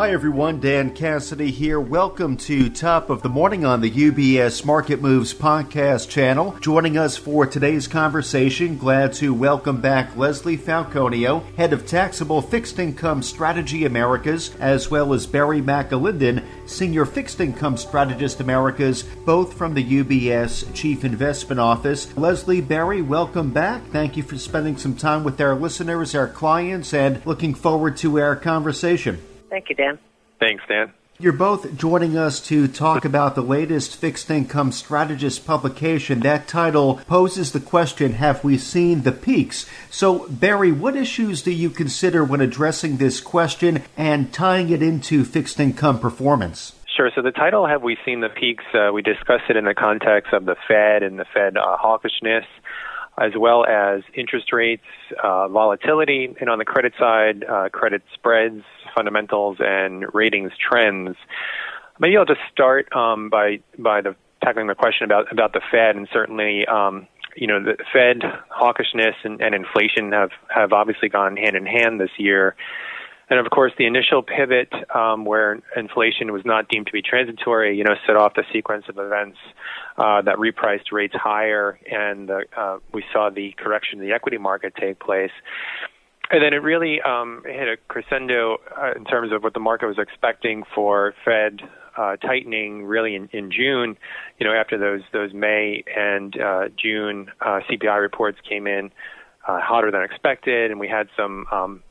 Hi everyone, Dan Cassidy here. Welcome to Top of the Morning on the UBS Market Moves podcast channel. Joining us for today's conversation, glad to welcome back Leslie Falconio, head of taxable fixed income strategy Americas, as well as Barry McAlinden, senior fixed income strategist Americas, both from the UBS Chief Investment Office. Leslie, Barry, welcome back. Thank you for spending some time with our listeners, our clients, and looking forward to our conversation. Thank you, Dan. Thanks, Dan. You're both joining us to talk about the latest fixed income strategist publication. That title poses the question Have we seen the peaks? So, Barry, what issues do you consider when addressing this question and tying it into fixed income performance? Sure. So, the title Have We Seen the Peaks? Uh, we discussed it in the context of the Fed and the Fed uh, hawkishness as well as interest rates, uh, volatility, and on the credit side, uh, credit spreads, fundamentals, and ratings trends. Maybe I'll just start um, by by the, tackling the question about about the Fed, and certainly. Um, you know, the Fed hawkishness and, and inflation have, have obviously gone hand in hand this year. And of course, the initial pivot um, where inflation was not deemed to be transitory, you know, set off the sequence of events uh, that repriced rates higher, and uh, we saw the correction in the equity market take place. And then it really um, hit a crescendo uh, in terms of what the market was expecting for Fed uh, tightening really in, in June, you know, after those those May and uh, June uh, CPI reports came in uh, hotter than expected, and we had some um,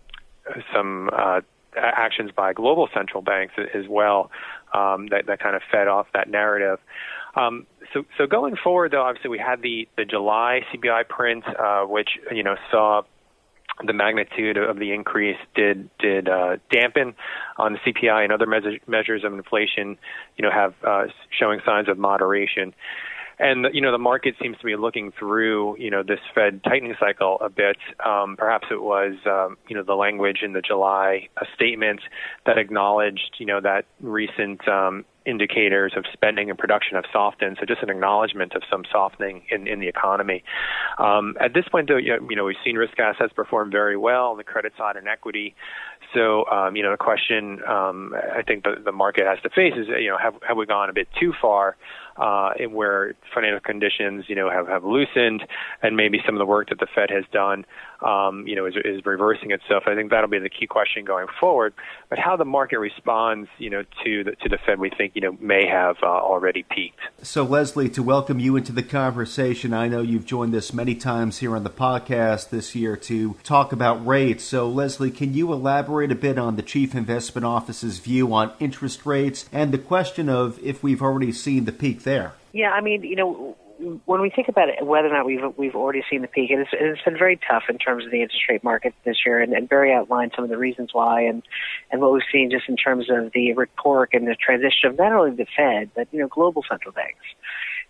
some uh, actions by global central banks as well um, that, that kind of fed off that narrative. Um, so, so going forward, though, obviously we had the, the July CPI print, uh, which you know saw the magnitude of the increase did did uh, dampen on the CPI and other measures of inflation. You know, have uh, showing signs of moderation. And you know the market seems to be looking through you know this Fed tightening cycle a bit. Um, perhaps it was um, you know the language in the July uh, statement that acknowledged you know that recent um, indicators of spending and production have softened. So just an acknowledgement of some softening in, in the economy. Um, at this point, though, you know, we've seen risk assets perform very well on the credit side and equity. So, um, you know, the question um, I think the, the market has to face is, you know, have, have we gone a bit too far uh, where financial conditions, you know, have, have loosened and maybe some of the work that the Fed has done, um, you know, is, is reversing itself. I think that'll be the key question going forward. But how the market responds, you know, to the, to the Fed, we think, you know, may have uh, already peaked. So, Leslie, to welcome you into the conversation, I know you've joined us many times here on the podcast this year to talk about rates. So, Leslie, can you elaborate? elaborate a bit on the Chief Investment Office's view on interest rates and the question of if we've already seen the peak there? Yeah, I mean, you know, when we think about it, whether or not we've we've already seen the peak, it's, it's been very tough in terms of the interest rate market this year, and, and Barry outlined some of the reasons why, and and what we've seen just in terms of the rhetoric and the transition of not only the Fed but you know global central banks.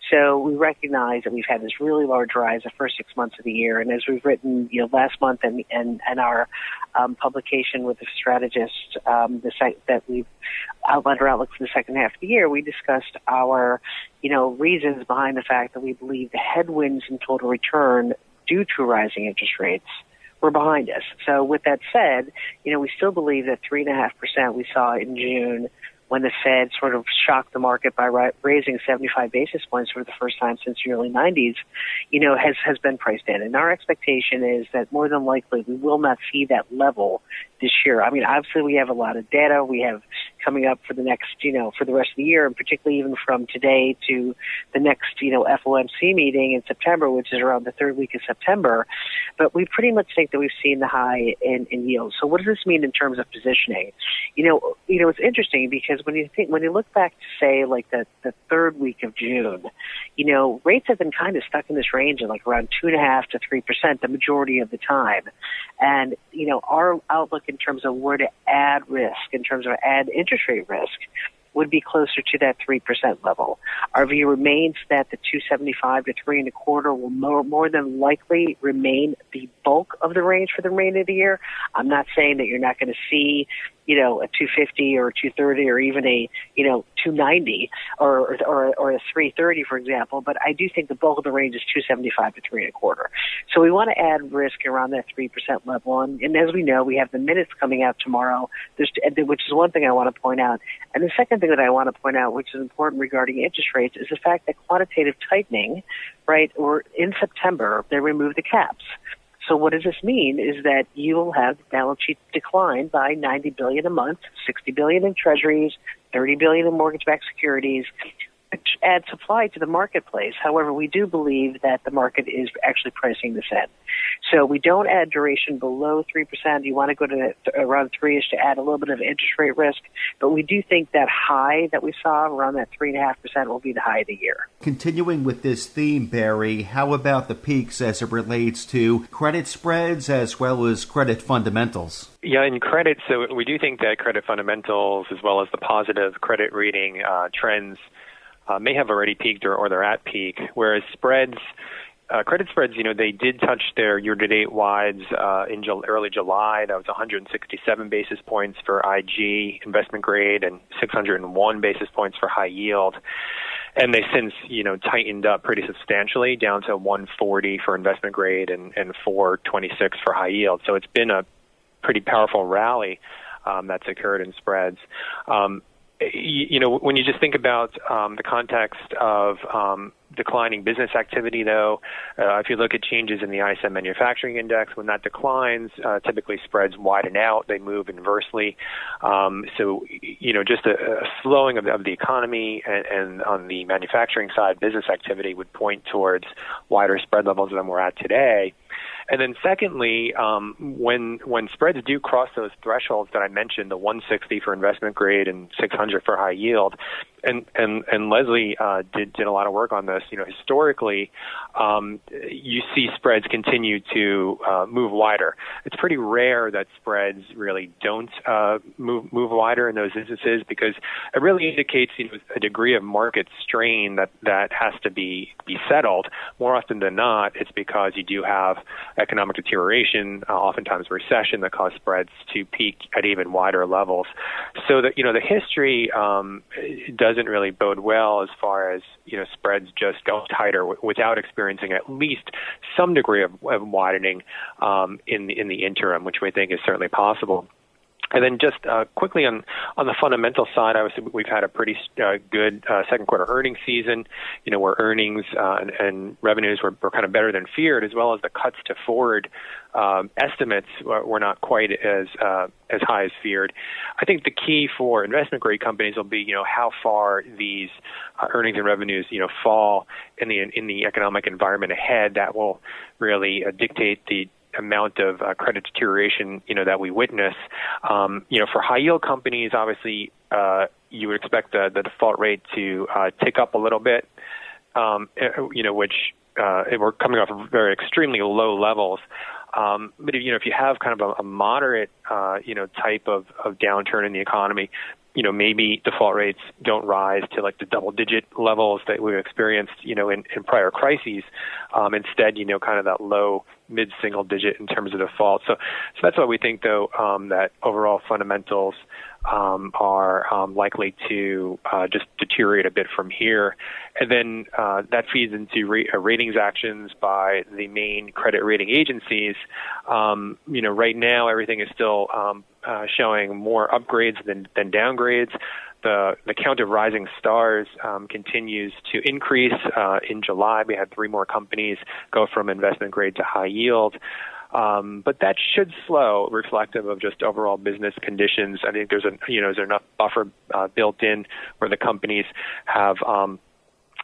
So we recognize that we've had this really large rise the first six months of the year, and as we've written, you know, last month and and, and our um, publication with the strategist, um, the site that we've outlined our outlook for the second half of the year, we discussed our, you know, reasons behind the fact that we believe the headwinds in total return due to rising interest rates were behind us. So with that said, you know, we still believe that three and a half percent we saw in June when the Fed sort of shocked the market by raising 75 basis points for the first time since the early 90s, you know, has, has been priced in. And our expectation is that more than likely we will not see that level this year. I mean, obviously we have a lot of data we have coming up for the next, you know, for the rest of the year, and particularly even from today to the next, you know, FOMC meeting in September, which is around the third week of September. But we pretty much think that we've seen the high in, in yields. So what does this mean in terms of positioning? You know, you know, it's interesting because when you think, when you look back to say like the, the third week of June, you know, rates have been kind of stuck in this range of like around two and a half to three percent the majority of the time. And, you know, our outlook in terms of where to add risk, in terms of add interest rate risk, would be closer to that 3% level. Our view remains that the 275 to 3 and a quarter will more, more than likely remain the bulk of the range for the remainder of the year. I'm not saying that you're not going to see, you know, a 250 or a 230 or even a, you know, 290 or, or, or a 330, for example. But I do think the bulk of the range is 275 to three and a quarter. So we want to add risk around that 3% level. And, and as we know, we have the minutes coming out tomorrow, There's, which is one thing I want to point out. And the second thing that I want to point out, which is important regarding interest rates, is the fact that quantitative tightening, right, or in September, they removed the caps. So what does this mean is that you will have balance sheet decline by 90 billion a month, 60 billion in treasuries, 30 billion in mortgage-backed securities, add supply to the marketplace. However, we do believe that the market is actually pricing this in. So we don't add duration below 3%. You want to go to around 3ish to add a little bit of interest rate risk. But we do think that high that we saw around that 3.5% will be the high of the year. Continuing with this theme, Barry, how about the peaks as it relates to credit spreads as well as credit fundamentals? Yeah, in credit, so we do think that credit fundamentals as well as the positive credit rating uh, trends uh, may have already peaked or, or they're at peak, whereas spreads, uh, credit spreads, you know, they did touch their year-to-date wides uh, in Ju- early July. That was 167 basis points for IG investment grade and 601 basis points for high yield. And they since, you know, tightened up pretty substantially down to 140 for investment grade and, and 426 for high yield. So it's been a pretty powerful rally um, that's occurred in spreads. Um, you know, when you just think about um, the context of um, declining business activity, though, uh, if you look at changes in the ISM manufacturing index, when that declines, uh, typically spreads widen out; they move inversely. Um, so, you know, just a, a slowing of the, of the economy and, and on the manufacturing side, business activity would point towards wider spread levels than we're at today. And then secondly, um, when when spreads do cross those thresholds that I mentioned, the 160 for investment grade and 600 for high yield, and and and Leslie uh, did did a lot of work on this. You know, historically, um, you see spreads continue to uh, move wider. It's pretty rare that spreads really don't uh, move move wider in those instances because it really indicates you know, a degree of market strain that that has to be be settled. More often than not, it's because you do have economic deterioration, uh, oftentimes recession, that cause spreads to peak at even wider levels. So that you know the history um, does doesn't really bode well as far as you know spreads just go tighter w- without experiencing at least some degree of, of widening um, in the in the interim, which we think is certainly possible. And then just uh, quickly on on the fundamental side, obviously we've had a pretty uh, good uh, second quarter earnings season. You know, where earnings uh, and, and revenues were, were kind of better than feared, as well as the cuts to forward um, estimates were, not quite as uh, as high as feared. I think the key for investment grade companies will be, you know, how far these uh, earnings and revenues, you know, fall in the in the economic environment ahead. That will really dictate the amount of uh, credit deterioration, you know, that we witness. Um, you know, for high yield companies, obviously, uh, you would expect the, the default rate to uh, tick up a little bit. Um, eh, you know, which uh, we're coming off of very extremely low levels. Um, but if, you know, if you have kind of a, a moderate, uh, you know, type of, of downturn in the economy, you know, maybe default rates don't rise to like the double digit levels that we've experienced, you know, in, in prior crises. Um, instead, you know, kind of that low mid single digit in terms of default. So, so that's why we think though, um, that overall fundamentals, um, are um, likely to uh, just deteriorate a bit from here. And then uh, that feeds into ra- uh, ratings actions by the main credit rating agencies. Um, you know, right now everything is still um, uh, showing more upgrades than, than downgrades. The, the count of rising stars um, continues to increase. Uh, in July, we had three more companies go from investment grade to high yield. Um, but that should slow, reflective of just overall business conditions. I think there's a you know there's enough buffer uh, built in where the companies have um,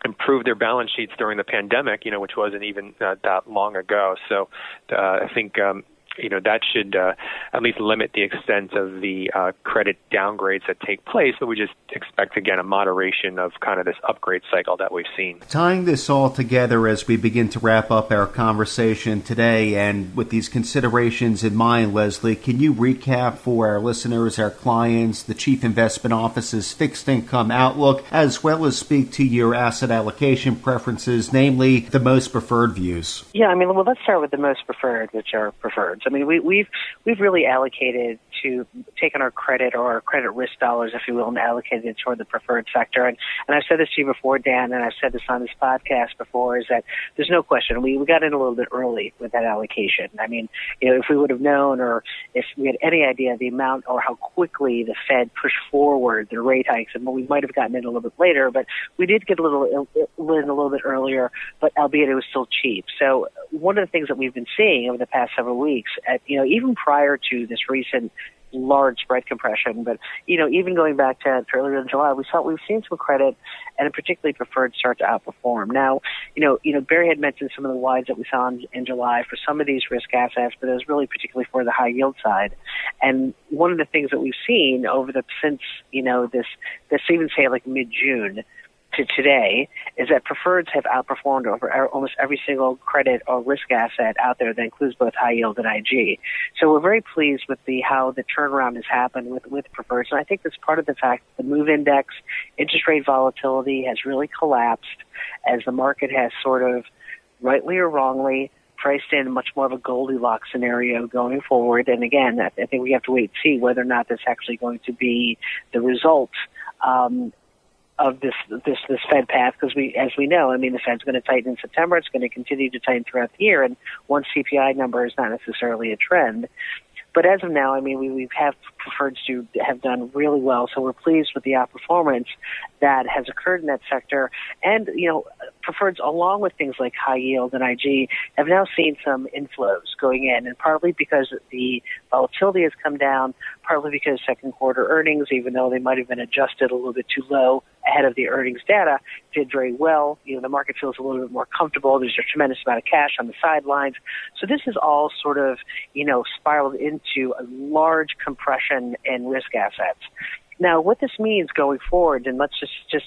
improved their balance sheets during the pandemic, you know, which wasn't even uh, that long ago. So uh, I think um, you know that should uh, at least limit the extent of the uh, credit downgrades that take place. But we just expect again a moderation of kind of this upgrade cycle that we've seen. Tying this all together as we begin to wrap up our conversation today, and with these considerations in mind, Leslie, can you recap for our listeners, our clients, the Chief Investment Office's fixed income outlook, as well as speak to your asset allocation preferences, namely the most preferred views? Yeah, I mean, well, let's start with the most preferred, which are preferred. I mean, we, we've we've really allocated to taken our credit or our credit risk dollars, if you will, and allocated it toward the preferred sector. And and I've said this to you before, Dan, and I've said this on this podcast before, is that there's no question we we got in a little bit early with that allocation. I mean, you know, if we would have known or if we had any idea of the amount or how quickly the Fed pushed forward the rate hikes, and we might have gotten in a little bit later, but we did get a little in a little bit earlier, but albeit it was still cheap. So one of the things that we've been seeing over the past several weeks, at, you know, even prior to this recent large spread compression. But you know, even going back to earlier in July, we saw we've seen some credit and particularly preferred start to outperform. Now, you know, you know, Barry had mentioned some of the wides that we saw in, in July for some of these risk assets, but it was really particularly for the high yield side. And one of the things that we've seen over the since you know this this even say like mid June to today is that preferreds have outperformed over almost every single credit or risk asset out there that includes both high yield and IG. So we're very pleased with the how the turnaround has happened with with preferreds, and I think that's part of the fact that the move index interest rate volatility has really collapsed as the market has sort of rightly or wrongly priced in much more of a Goldilocks scenario going forward. And again, I think we have to wait and see whether or not that's actually going to be the result um, of this this this Fed path because we, as we know, I mean, the Fed's going to tighten in September. It's going to continue to tighten throughout the year, and one CPI number is not necessarily a trend. But as of now, I mean, we, we have preferred to have done really well, so we're pleased with the outperformance that has occurred in that sector. And, you know, preferreds, along with things like high yield and IG, have now seen some inflows going in, and partly because the volatility has come down, partly because second quarter earnings, even though they might have been adjusted a little bit too low ahead of the earnings data, did very well. You know, the market feels a little bit more comfortable. There's a tremendous amount of cash on the sidelines. So this is all sort of, you know, spiraled into a large compression in risk assets. Now, what this means going forward, and let's just just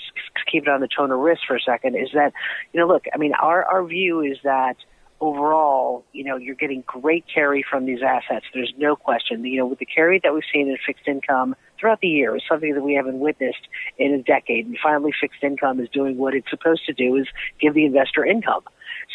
keep it on the tone of risk for a second, is that, you know, look, I mean, our our view is that overall, you know, you're getting great carry from these assets. There's no question. You know, with the carry that we've seen in fixed income throughout the year is something that we haven't witnessed in a decade. And finally, fixed income is doing what it's supposed to do: is give the investor income.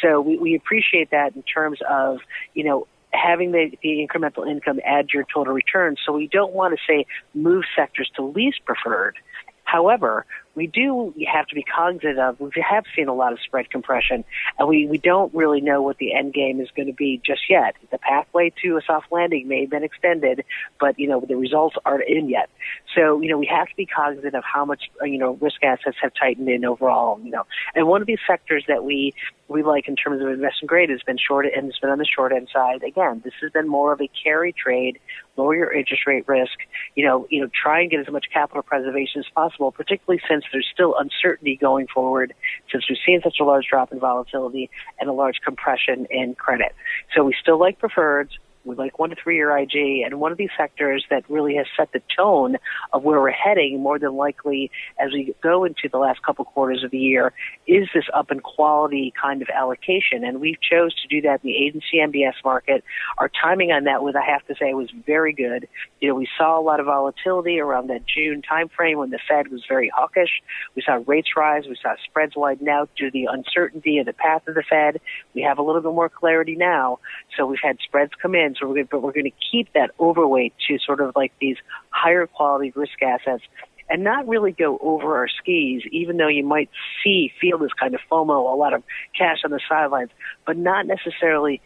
So we, we appreciate that in terms of, you know, having the, the incremental income add your total return. So we don't want to say move sectors to least preferred. However, we do have to be cognizant of we have seen a lot of spread compression and we, we don't really know what the end game is going to be just yet. The pathway to a soft landing may have been extended, but you know the results aren't in yet. So, you know, we have to be cognizant of how much uh, you know risk assets have tightened in overall, you know. And one of these sectors that we we like in terms of investment grade has been short and it's been on the short end side. Again, this has been more of a carry trade, lower your interest rate risk, you know, you know, try and get as much capital preservation as possible, particularly since there's still uncertainty going forward, since we've seen such a large drop in volatility and a large compression in credit. So we still like preferreds like one to three year IG, and one of these sectors that really has set the tone of where we're heading more than likely as we go into the last couple quarters of the year is this up in quality kind of allocation. And we chose to do that in the agency MBS market. Our timing on that was, I have to say, was very good. You know, we saw a lot of volatility around that June timeframe when the Fed was very hawkish. We saw rates rise. We saw spreads widen out due to the uncertainty of the path of the Fed. We have a little bit more clarity now. So we've had spreads come in we're, but we're going to keep that overweight to sort of like these higher quality risk assets and not really go over our skis, even though you might see, feel this kind of FOMO, a lot of cash on the sidelines, but not necessarily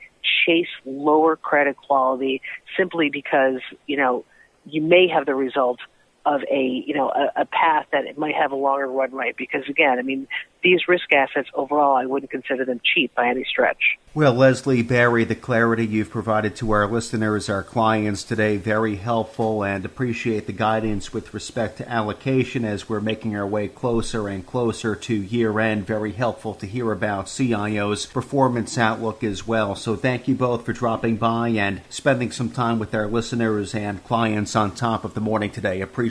chase lower credit quality simply because, you know, you may have the result of a you know a, a path that it might have a longer runway because again I mean these risk assets overall I wouldn't consider them cheap by any stretch. Well, Leslie Barry, the clarity you've provided to our listeners, our clients today, very helpful and appreciate the guidance with respect to allocation as we're making our way closer and closer to year end. Very helpful to hear about CIO's performance outlook as well. So thank you both for dropping by and spending some time with our listeners and clients on top of the morning today.